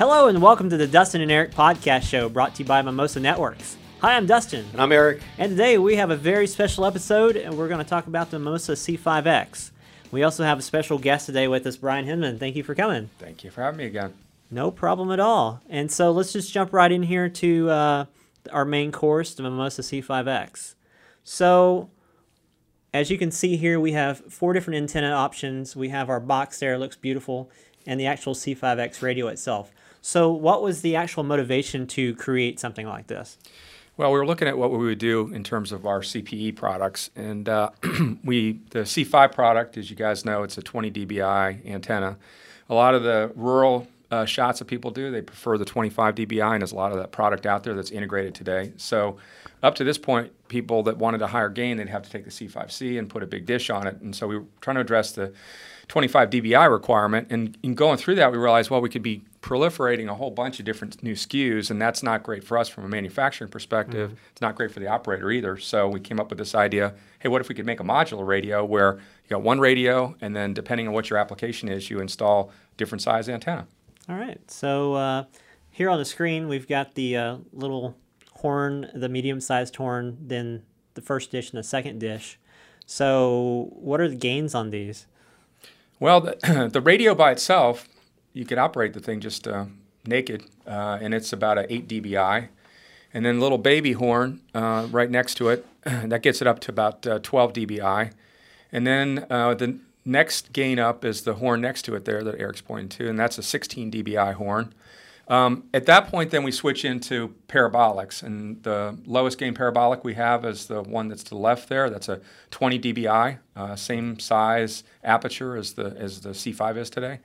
Hello and welcome to the Dustin and Eric podcast show brought to you by Mimosa Networks. Hi, I'm Dustin. And I'm Eric. And today we have a very special episode and we're going to talk about the Mimosa C5X. We also have a special guest today with us, Brian Hinman. Thank you for coming. Thank you for having me again. No problem at all. And so let's just jump right in here to uh, our main course, the Mimosa C5X. So, as you can see here, we have four different antenna options. We have our box there, looks beautiful, and the actual C5X radio itself. So, what was the actual motivation to create something like this? Well, we were looking at what we would do in terms of our CPE products, and uh, we the C5 product, as you guys know, it's a 20 dBi antenna. A lot of the rural uh, shots that people do, they prefer the 25 dBi, and there's a lot of that product out there that's integrated today. So, up to this point, people that wanted a higher gain, they'd have to take the C5C and put a big dish on it, and so we were trying to address the 25 dBi requirement. And in going through that, we realized, well, we could be proliferating a whole bunch of different new SKUs, and that's not great for us from a manufacturing perspective. Mm-hmm. It's not great for the operator either. So we came up with this idea hey, what if we could make a modular radio where you got one radio, and then depending on what your application is, you install different size antenna. All right. So uh, here on the screen, we've got the uh, little horn, the medium sized horn, then the first dish and the second dish. So, what are the gains on these? Well, the, the radio by itself, you could operate the thing just uh, naked, uh, and it's about an 8 dBi. And then little baby horn uh, right next to it, that gets it up to about uh, 12 dBi. And then uh, the next gain up is the horn next to it there that Eric's pointing to, and that's a 16 dBi horn. Um, at that point, then we switch into parabolics, and the lowest gain parabolic we have is the one that's to the left there. That's a 20 dBi, uh, same size aperture as the as the C5 is today,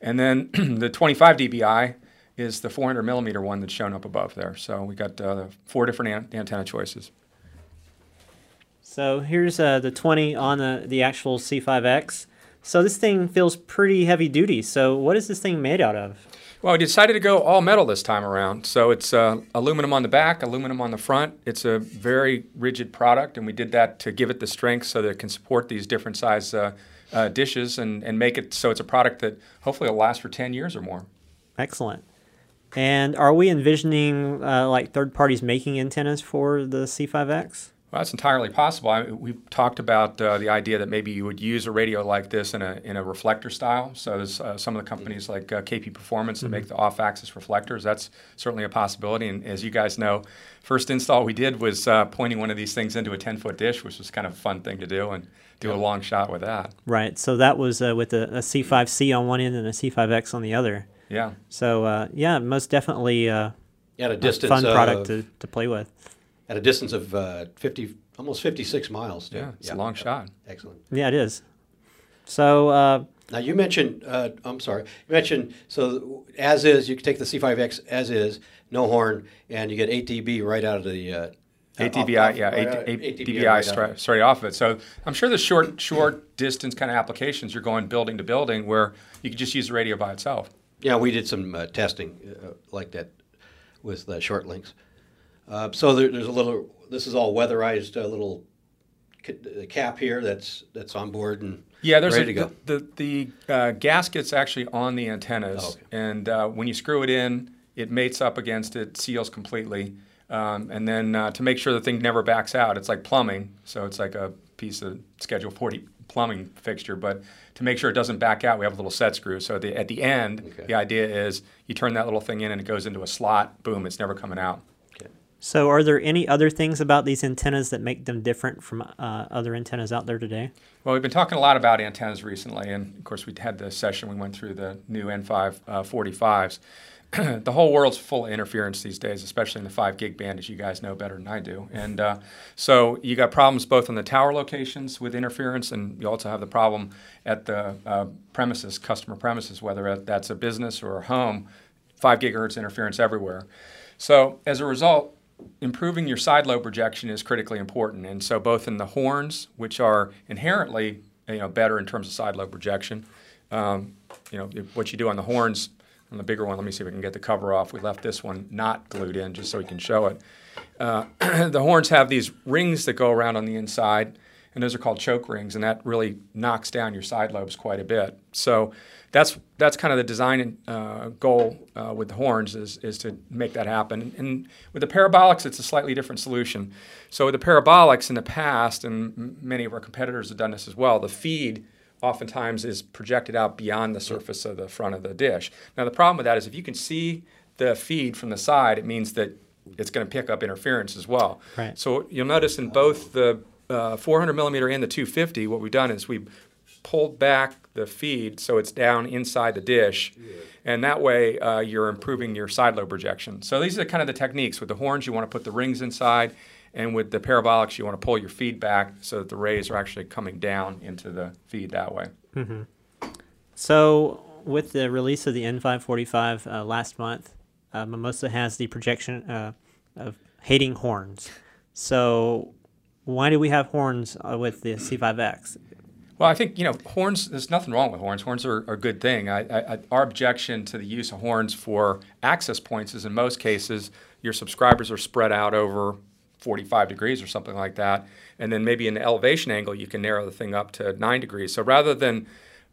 and then the 25 dBi is the 400 millimeter one that's shown up above there. So we got uh, four different an- antenna choices. So here's uh, the 20 on the, the actual C5X. So this thing feels pretty heavy duty. So what is this thing made out of? Well, we decided to go all metal this time around. So it's uh, aluminum on the back, aluminum on the front. It's a very rigid product, and we did that to give it the strength so that it can support these different size uh, uh, dishes and, and make it so it's a product that hopefully will last for 10 years or more. Excellent. And are we envisioning uh, like third parties making antennas for the C5X? Well, that's entirely possible. I, we've talked about uh, the idea that maybe you would use a radio like this in a, in a reflector style. So there's uh, some of the companies like uh, KP Performance that mm-hmm. make the off-axis reflectors. That's certainly a possibility. And as you guys know, first install we did was uh, pointing one of these things into a 10-foot dish, which was kind of a fun thing to do, and do a long shot with that. Right. So that was uh, with a a C5C on one end and a C5X on the other. Yeah. So uh, yeah, most definitely at a distance fun product to, to play with at a distance of uh, 50, almost 56 miles. Too. Yeah, it's yeah. a long shot. Excellent. Yeah, it is. So uh, now you mentioned, uh, I'm sorry, you mentioned so as is, you can take the C5X as is, no horn, and you get 8 dB right out of the. Uh, 8 dBi, yeah, 8, 8, 8 dBi right straight, straight off of it. So I'm sure the short short distance kind of applications, you're going building to building where you could just use the radio by itself. Yeah, we did some uh, testing uh, like that with the short links. Uh, so there, there's a little. This is all weatherized. A little ca- cap here that's that's on board and yeah. There's ready a, to go. The the, the uh, gasket's actually on the antennas, oh, okay. and uh, when you screw it in, it mates up against it, seals completely, um, and then uh, to make sure the thing never backs out, it's like plumbing. So it's like a piece of Schedule 40 plumbing fixture, but to make sure it doesn't back out, we have a little set screw. So at the, at the end, okay. the idea is you turn that little thing in and it goes into a slot. Boom, it's never coming out. So, are there any other things about these antennas that make them different from uh, other antennas out there today? Well, we've been talking a lot about antennas recently, and of course, we had the session we went through the new N5 uh, 45s. the whole world's full of interference these days, especially in the 5 gig band, as you guys know better than I do. And uh, so you got problems both on the tower locations with interference, and you also have the problem at the uh, premises, customer premises, whether that's a business or a home, 5 gigahertz interference everywhere. So as a result, improving your side lobe rejection is critically important. And so both in the horns, which are inherently you know better in terms of side lobe rejection, um, you know what you do on the horns on the bigger one. Let me see if I can get the cover off. We left this one not glued in just so we can show it. Uh, the horns have these rings that go around on the inside. And those are called choke rings, and that really knocks down your side lobes quite a bit. So that's that's kind of the design uh, goal uh, with the horns is is to make that happen. And with the parabolics, it's a slightly different solution. So with the parabolics in the past, and many of our competitors have done this as well, the feed oftentimes is projected out beyond the surface of the front of the dish. Now the problem with that is if you can see the feed from the side, it means that it's going to pick up interference as well. Right. So you'll notice in both the uh, 400 millimeter and the 250, what we've done is we pulled back the feed so it's down inside the dish, and that way uh, you're improving your side lobe rejection. So these are kind of the techniques. With the horns, you want to put the rings inside, and with the parabolics, you want to pull your feed back so that the rays are actually coming down into the feed that way. So, with the release of the N545 uh, last month, uh, Mimosa has the projection uh, of hating horns. So, why do we have horns uh, with the C5X? Well, I think you know horns. There's nothing wrong with horns. Horns are, are a good thing. I, I, our objection to the use of horns for access points is, in most cases, your subscribers are spread out over 45 degrees or something like that, and then maybe an elevation angle you can narrow the thing up to nine degrees. So rather than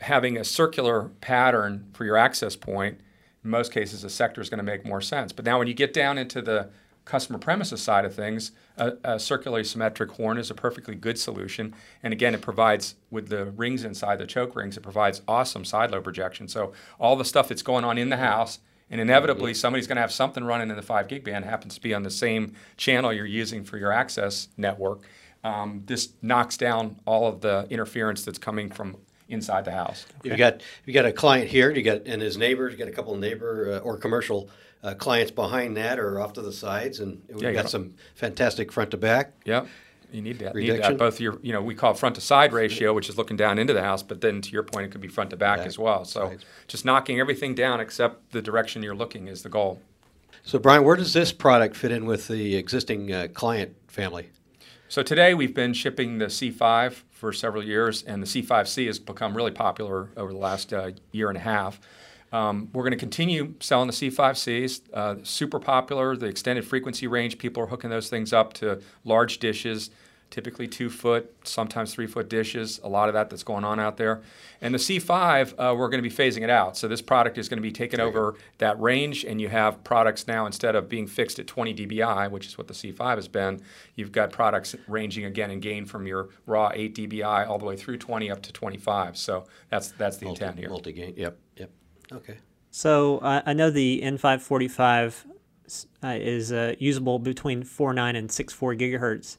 having a circular pattern for your access point, in most cases, a sector is going to make more sense. But now, when you get down into the customer premises side of things, a, a circularly symmetric horn is a perfectly good solution. And again, it provides, with the rings inside the choke rings, it provides awesome side lobe rejection. So all the stuff that's going on in the house, and inevitably somebody's going to have something running in the 5 gig band happens to be on the same channel you're using for your access network. Um, this knocks down all of the interference that's coming from inside the house. If you got you got a client here, you got and his neighbors, you got a couple of neighbor uh, or commercial uh, clients behind that or off to the sides, and we've Yeah, got got- some fantastic front to back. Yep. You need that. Need that. Both your, you know, we call front to side ratio, which is looking down into the house, but then to your point, it could be front to back Back, as well. So sides. just knocking everything down except the direction you're looking is the goal. So, Brian, where does this product fit in with the existing uh, client family? So today we've been shipping the C5 for several years, and the C5C has become really popular over the last uh, year and a half. Um, we're going to continue selling the C5Cs, uh, super popular. The extended frequency range, people are hooking those things up to large dishes, typically two foot, sometimes three foot dishes. A lot of that that's going on out there. And the C5, uh, we're going to be phasing it out. So this product is going to be taking over that range, and you have products now instead of being fixed at 20 dBi, which is what the C5 has been. You've got products ranging again in gain from your raw 8 dBi all the way through 20 up to 25. So that's that's the intent here. Multi gain. Yep. Yep. Okay. So, uh, I know the N545 uh, is uh, usable between 4.9 and 6.4 gigahertz.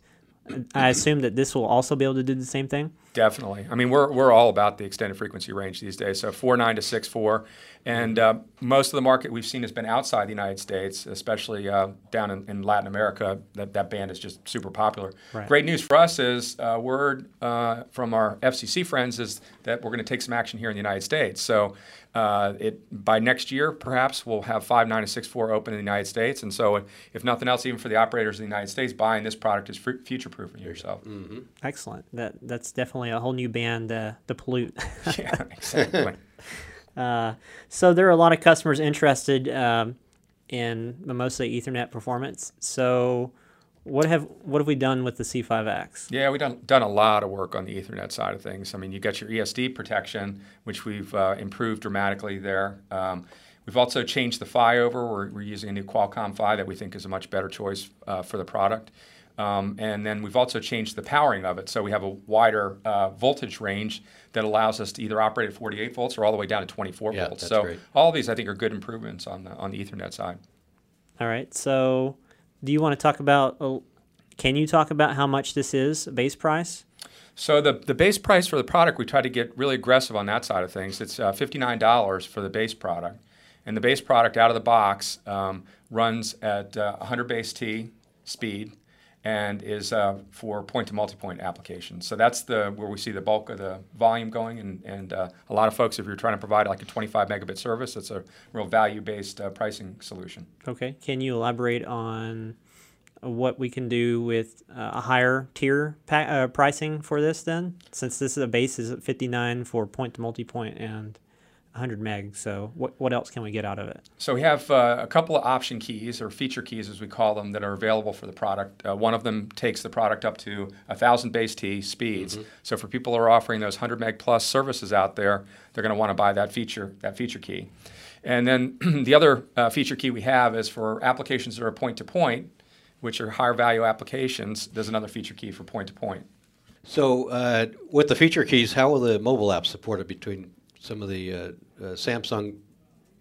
I assume that this will also be able to do the same thing. Definitely. I mean, we're, we're all about the extended frequency range these days. So 4.9 to 6.4. And uh, most of the market we've seen has been outside the United States, especially uh, down in, in Latin America. That, that band is just super popular. Right. Great news for us is uh, word uh, from our FCC friends is that we're going to take some action here in the United States. So uh, it by next year, perhaps we'll have 5.9 to 6.4 open in the United States. And so, if nothing else, even for the operators in the United States, buying this product is future proofing yourself. Excellent. That that's definitely a whole new band uh, to pollute. yeah, exactly. Uh, so there are a lot of customers interested um, in Mimosa Ethernet performance. So what have what have we done with the C5X? Yeah, we've done, done a lot of work on the Ethernet side of things. I mean, you got your ESD protection, which we've uh, improved dramatically there. Um, we've also changed the PHY over. We're, we're using a new Qualcomm PHY that we think is a much better choice uh, for the product. Um, and then we've also changed the powering of it. So we have a wider uh, voltage range that allows us to either operate at 48 volts or all the way down to 24 Yeah, volts. that's so great. all of these, I think, are good improvements on the, on the Ethernet side. All right. So do you want to talk about? Uh, can you talk about how much this is base price? So the, the base price for the product, we try to get really aggressive on that side of things. It's uh, $59 for the base product. And the base product out of the box um, runs at uh, 100 base T speed and is uh, for point to multipoint applications. So that's the where we see the bulk of the volume going. And, and uh, a lot of folks, if you're trying to provide like a 25 megabit service, that's a real value based uh, pricing solution. Okay. Can you elaborate on what we can do with uh, a higher tier pa- uh, pricing for this then? Since this is a base is at 59 for point to multipoint and 100 meg. So what what else can we get out of it? So we have uh, a couple of option keys or feature keys, as we call them, that are available for the product. Uh, one of them takes the product up to 1,000 base T speeds. So for people who are offering those 100 meg plus services out there, they're going to want to buy that feature that feature key. And then the other uh, feature key we have is for applications that are point to point, which are higher value applications. There's another feature key for point to point. So uh, with the feature keys, how will the mobile apps support it between some of the uh, uh, Samsung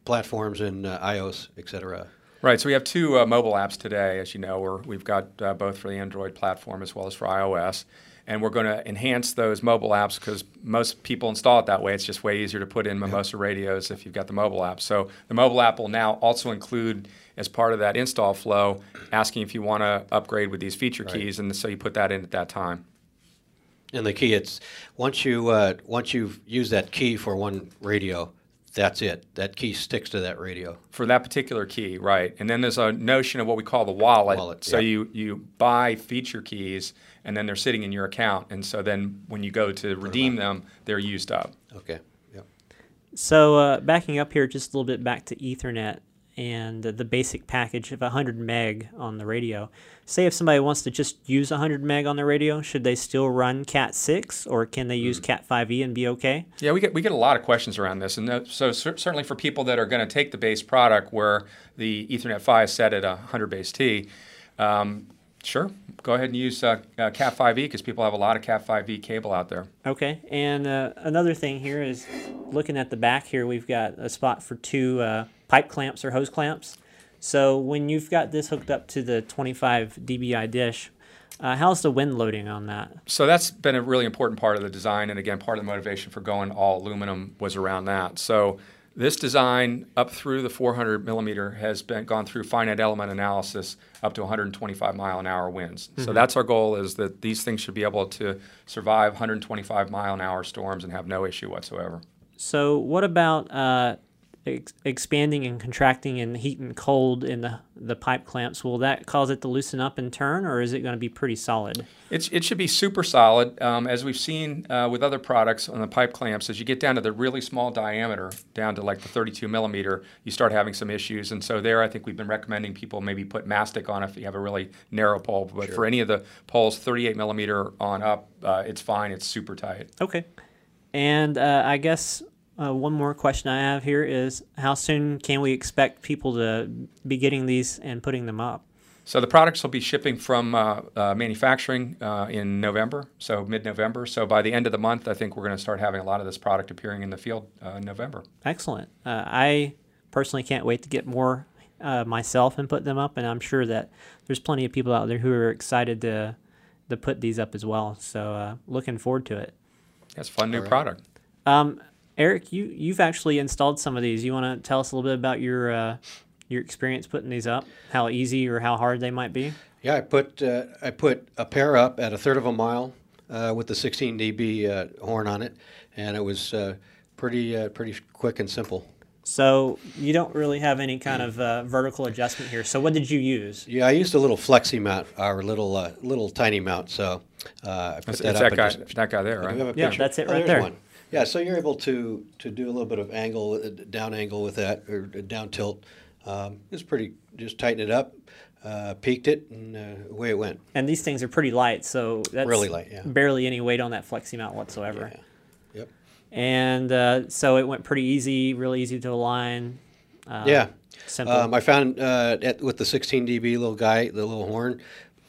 platforms and uh, iOS, et cetera? Right. So we have two uh, mobile apps today, as you know. We're, we've got uh, both for the Android platform as well as for iOS. And we're going to enhance those mobile apps because most people install it that way. It's just way easier to put in Mimosa radios if you've got the mobile app. So the mobile app will now also include, as part of that install flow, asking if you want to upgrade with these feature Right. keys. And so you put that in at that time. And the key, it's once you uh, once you've used that key for one radio, that's it. That key sticks to that radio. for that particular key, right? And then there's a notion of what we call the wallet. Wallet, so yeah. you you buy feature keys, and then they're sitting in your account, and so then when you go to redeem them, they're used up. Okay. Yep. So uh, backing up here just a little bit back to Ethernet and uh, the basic package of 100 meg on the radio. Say if somebody wants to just use 100 meg on the radio, should they still run Cat 6 or can they use Cat 5e and be okay? Yeah, we get we get a lot of questions around this, and so cer- certainly for people that are going to take the base product where the Ethernet PHY is set at 100 base T. Um, Sure, go ahead and use uh, uh, Cat 5e because people have a lot of Cat 5e cable out there. Okay, and uh, another thing here is looking at the back here, we've got a spot for two uh, pipe clamps or hose clamps. So when you've got this hooked up to the 25 dBi dish, uh, how's the wind loading on that? So that's been a really important part of the design, and again, part of the motivation for going all aluminum was around that. So this design up through the 400 millimeter has been gone through finite element analysis up to 125 mile an hour winds. So that's our goal is that these things should be able to survive 125 mile an hour storms and have no issue whatsoever. So what about uh, ex- expanding and contracting and heat and cold in the, the pipe clamps? Will that cause it to loosen up and turn, or is it going to be pretty solid? It's, it should be super solid. Um, as we've seen uh, with other products on the pipe clamps, as you get down to the really small diameter, down to like the 32 millimeter, you start having some issues. And so there, I think we've been recommending people maybe put mastic on if you have a really narrow pole. But for any of the poles 38 millimeter on up, uh, it's fine. It's super tight. Okay. And uh, I guess uh, one more question I have here is how soon can we expect people to be getting these and putting them up? So the products will be shipping from uh, uh, manufacturing uh, in November, so mid-November. So by the end of the month, I think we're going to start having a lot of this product appearing in the field uh, in November. Excellent. Uh, I personally can't wait to get more uh, myself and put them up, and I'm sure that there's plenty of people out there who are excited to to put these up as well. So uh, looking forward to it. That's a fun new All right. product. Um, Eric, you you've actually installed some of these. You want to tell us a little bit about your uh, your experience putting these up? How easy or how hard they might be? Yeah, I put uh, I put a pair up at a third of a mile uh, with the 16 dB uh, horn on it, and it was uh, pretty uh, pretty quick and simple. So you don't really have any kind of uh, vertical adjustment here. So what did you use? Yeah, I used a little flexi mount, our little uh, little tiny mount. So uh, I put It's, that it's up that guy, just that guy there, right? we have a Yeah, picture? that's it Oh, right there's there. one. Yeah, so you're able to to do a little bit of angle, uh, down angle with that, or down tilt. Um, it's pretty. Just tighten it up, uh, peaked it, and uh, away it went. And these things are pretty light, so that's Really light, yeah. barely any weight on that flexi mount whatsoever. Yeah. Yep. And uh, so it went pretty easy, really easy to align. Uh, yeah. Simple. Um, I found uh, at, with the 16 dB little guy, the little horn,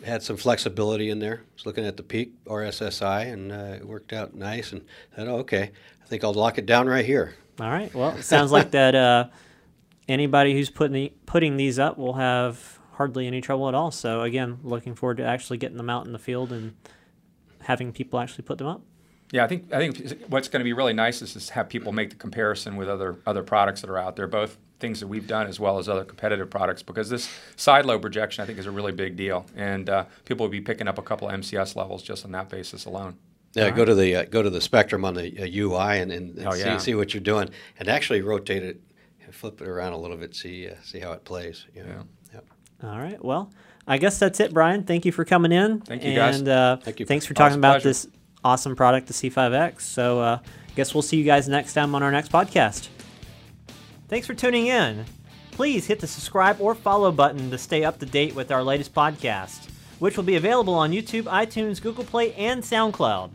had some flexibility in there. I was looking at the peak RSSI, and uh, it worked out nice. And I said, oh, okay, I think I'll lock it down right here. All right. Well, it sounds like that. Uh, anybody who's putting the, putting these up will have hardly any trouble at all. So again, looking forward to actually getting them out in the field and having people actually put them up. Yeah, I think I think what's going to be really nice is to have people make the comparison with other other products that are out there, both things that we've done as well as other competitive products, because this side lobe rejection I think is a really big deal, and uh, people will be picking up a couple of MCS levels just on that basis alone. Yeah, go to the uh, go to the spectrum on the uh, UI and, and, and Oh, yeah. see, see what you're doing, and actually rotate it, and flip it around a little bit, see uh, see how it plays. You know? Yep. All right. Well, I guess that's it, Brian. Thank you for coming in. Thank you, guys. Uh, Thank you. thanks for talking a about pleasure. this awesome product, the C5X. So, uh, guess we'll see you guys next time on our next podcast. Thanks for tuning in. Please hit the subscribe or follow button to stay up to date with our latest podcast, which will be available on YouTube, iTunes, Google Play, and SoundCloud.